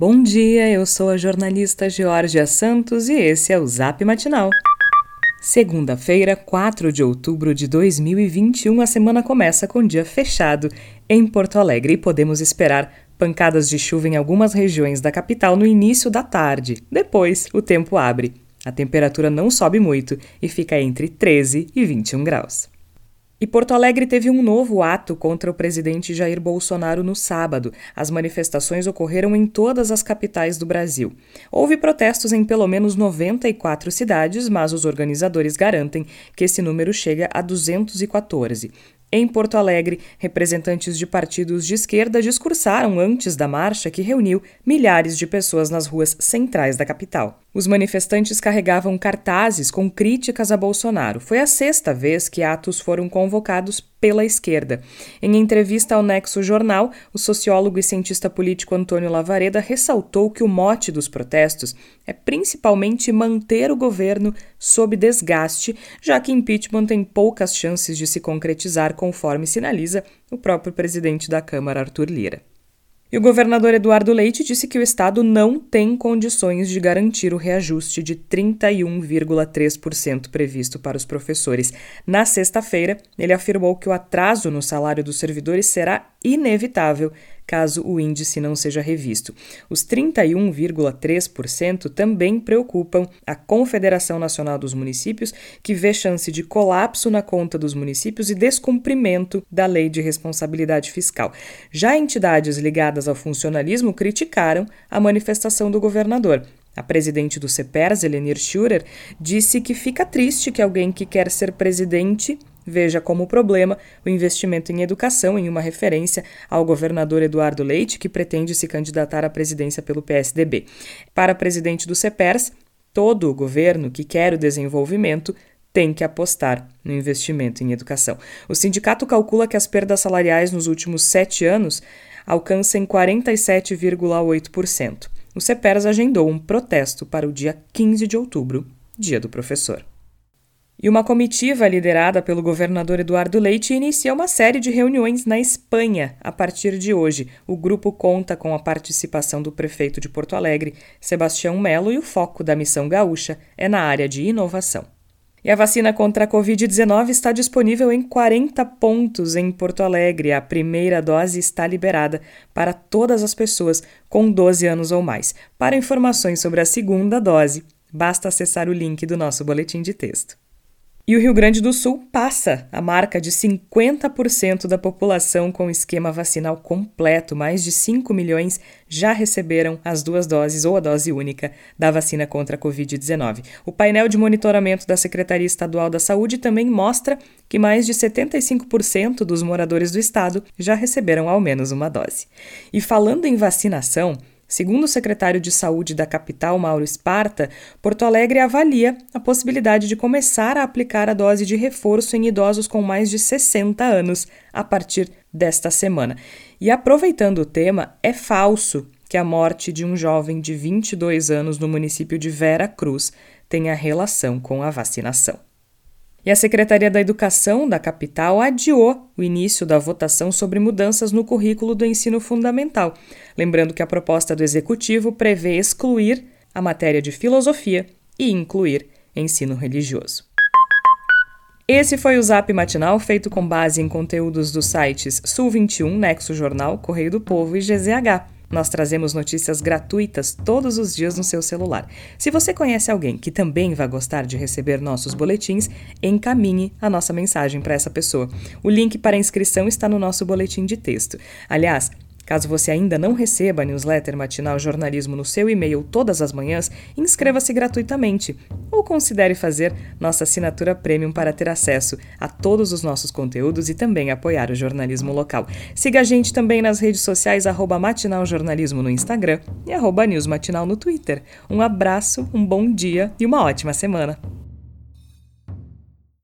Bom dia, eu sou a jornalista Georgia Santos e esse é o Zap Matinal. Segunda-feira, 4 de outubro de 2021, a semana começa com dia fechado em Porto Alegre e podemos esperar pancadas de chuva em algumas regiões da capital no início da tarde. Depois, o tempo abre. A temperatura não sobe muito e fica entre 13 e 21 graus. E Porto Alegre teve um novo ato contra o presidente Jair Bolsonaro no sábado. As manifestações ocorreram em todas as capitais do Brasil. Houve protestos em pelo menos 94 cidades, mas os organizadores garantem que esse número chega a 214. Em Porto Alegre, representantes de partidos de esquerda discursaram antes da marcha que reuniu milhares de pessoas nas ruas centrais da capital. Os manifestantes carregavam cartazes com críticas a Bolsonaro. Foi a sexta vez que atos foram convocados pela esquerda. Em entrevista ao Nexo Jornal, o sociólogo e cientista político Antônio Lavareda ressaltou que o mote dos protestos é principalmente manter o governo sob desgaste, já que impeachment tem poucas chances de se concretizar, conforme sinaliza o próprio presidente da Câmara, Arthur Lira. E o governador Eduardo Leite disse que o Estado não tem condições de garantir o reajuste de 31,3% previsto para os professores. Na sexta-feira, ele afirmou que o atraso no salário dos servidores será inevitável caso o índice não seja revisto. Os 31,3% também preocupam a Confederação Nacional dos Municípios, que vê chance de colapso na conta dos municípios e descumprimento da Lei de Responsabilidade Fiscal. Já entidades ligadas ao funcionalismo criticaram a manifestação do governador. A presidente do CEPERS, Elenir Schurer, disse que fica triste que alguém que quer ser presidente veja como problema o investimento em educação, em uma referência ao governador Eduardo Leite, que pretende se candidatar à presidência pelo PSDB. Para presidente do CEPERS, todo o governo que quer o desenvolvimento tem que apostar no investimento em educação. O sindicato calcula que as perdas salariais nos últimos sete anos alcançam 47,8%. O CEPERS agendou um protesto para o dia 15 de outubro, dia do professor. E uma comitiva liderada pelo governador Eduardo Leite inicia uma série de reuniões na Espanha a partir de hoje. O grupo conta com a participação do prefeito de Porto Alegre, Sebastião Melo, e o foco da missão gaúcha é na área de inovação. E a vacina contra a Covid-19 está disponível em 40 pontos em Porto Alegre. A primeira dose está liberada para todas as pessoas com 12 anos ou mais. Para informações sobre a segunda dose, basta acessar o link do nosso boletim de texto. E o Rio Grande do Sul passa a marca de 50% da população com esquema vacinal completo. Mais de 5 milhões já receberam as duas doses ou a dose única da vacina contra a Covid-19. O painel de monitoramento da Secretaria Estadual da Saúde também mostra que mais de 75% dos moradores do estado já receberam ao menos uma dose. E falando em vacinação, Segundo o secretário de Saúde da capital, Mauro Esparta, Porto Alegre avalia a possibilidade de começar a aplicar a dose de reforço em idosos com mais de 60 anos a partir desta semana. E aproveitando o tema, é falso que a morte de um jovem de 22 anos no município de Vera Cruz tenha relação com a vacinação. E a Secretaria da Educação da capital adiou o início da votação sobre mudanças no currículo do ensino fundamental, lembrando que a proposta do executivo prevê excluir a matéria de filosofia e incluir ensino religioso. Esse foi o Zap Matinal, feito com base em conteúdos dos sites Sul 21, Nexo Jornal, Correio do Povo e GZH. Nós trazemos notícias gratuitas todos os dias no seu celular. Se você conhece alguém que também vai gostar de receber nossos boletins, encaminhe a nossa mensagem para essa pessoa. O link para a inscrição está no nosso boletim de texto. Aliás, Caso você ainda não receba a newsletter matinal Jornalismo no seu e-mail todas as manhãs, inscreva-se gratuitamente ou considere fazer nossa assinatura premium para ter acesso a todos os nossos conteúdos e também apoiar o jornalismo local. Siga a gente também nas redes sociais matinaljornalismo no Instagram e arroba newsmatinal no Twitter. Um abraço, um bom dia e uma ótima semana!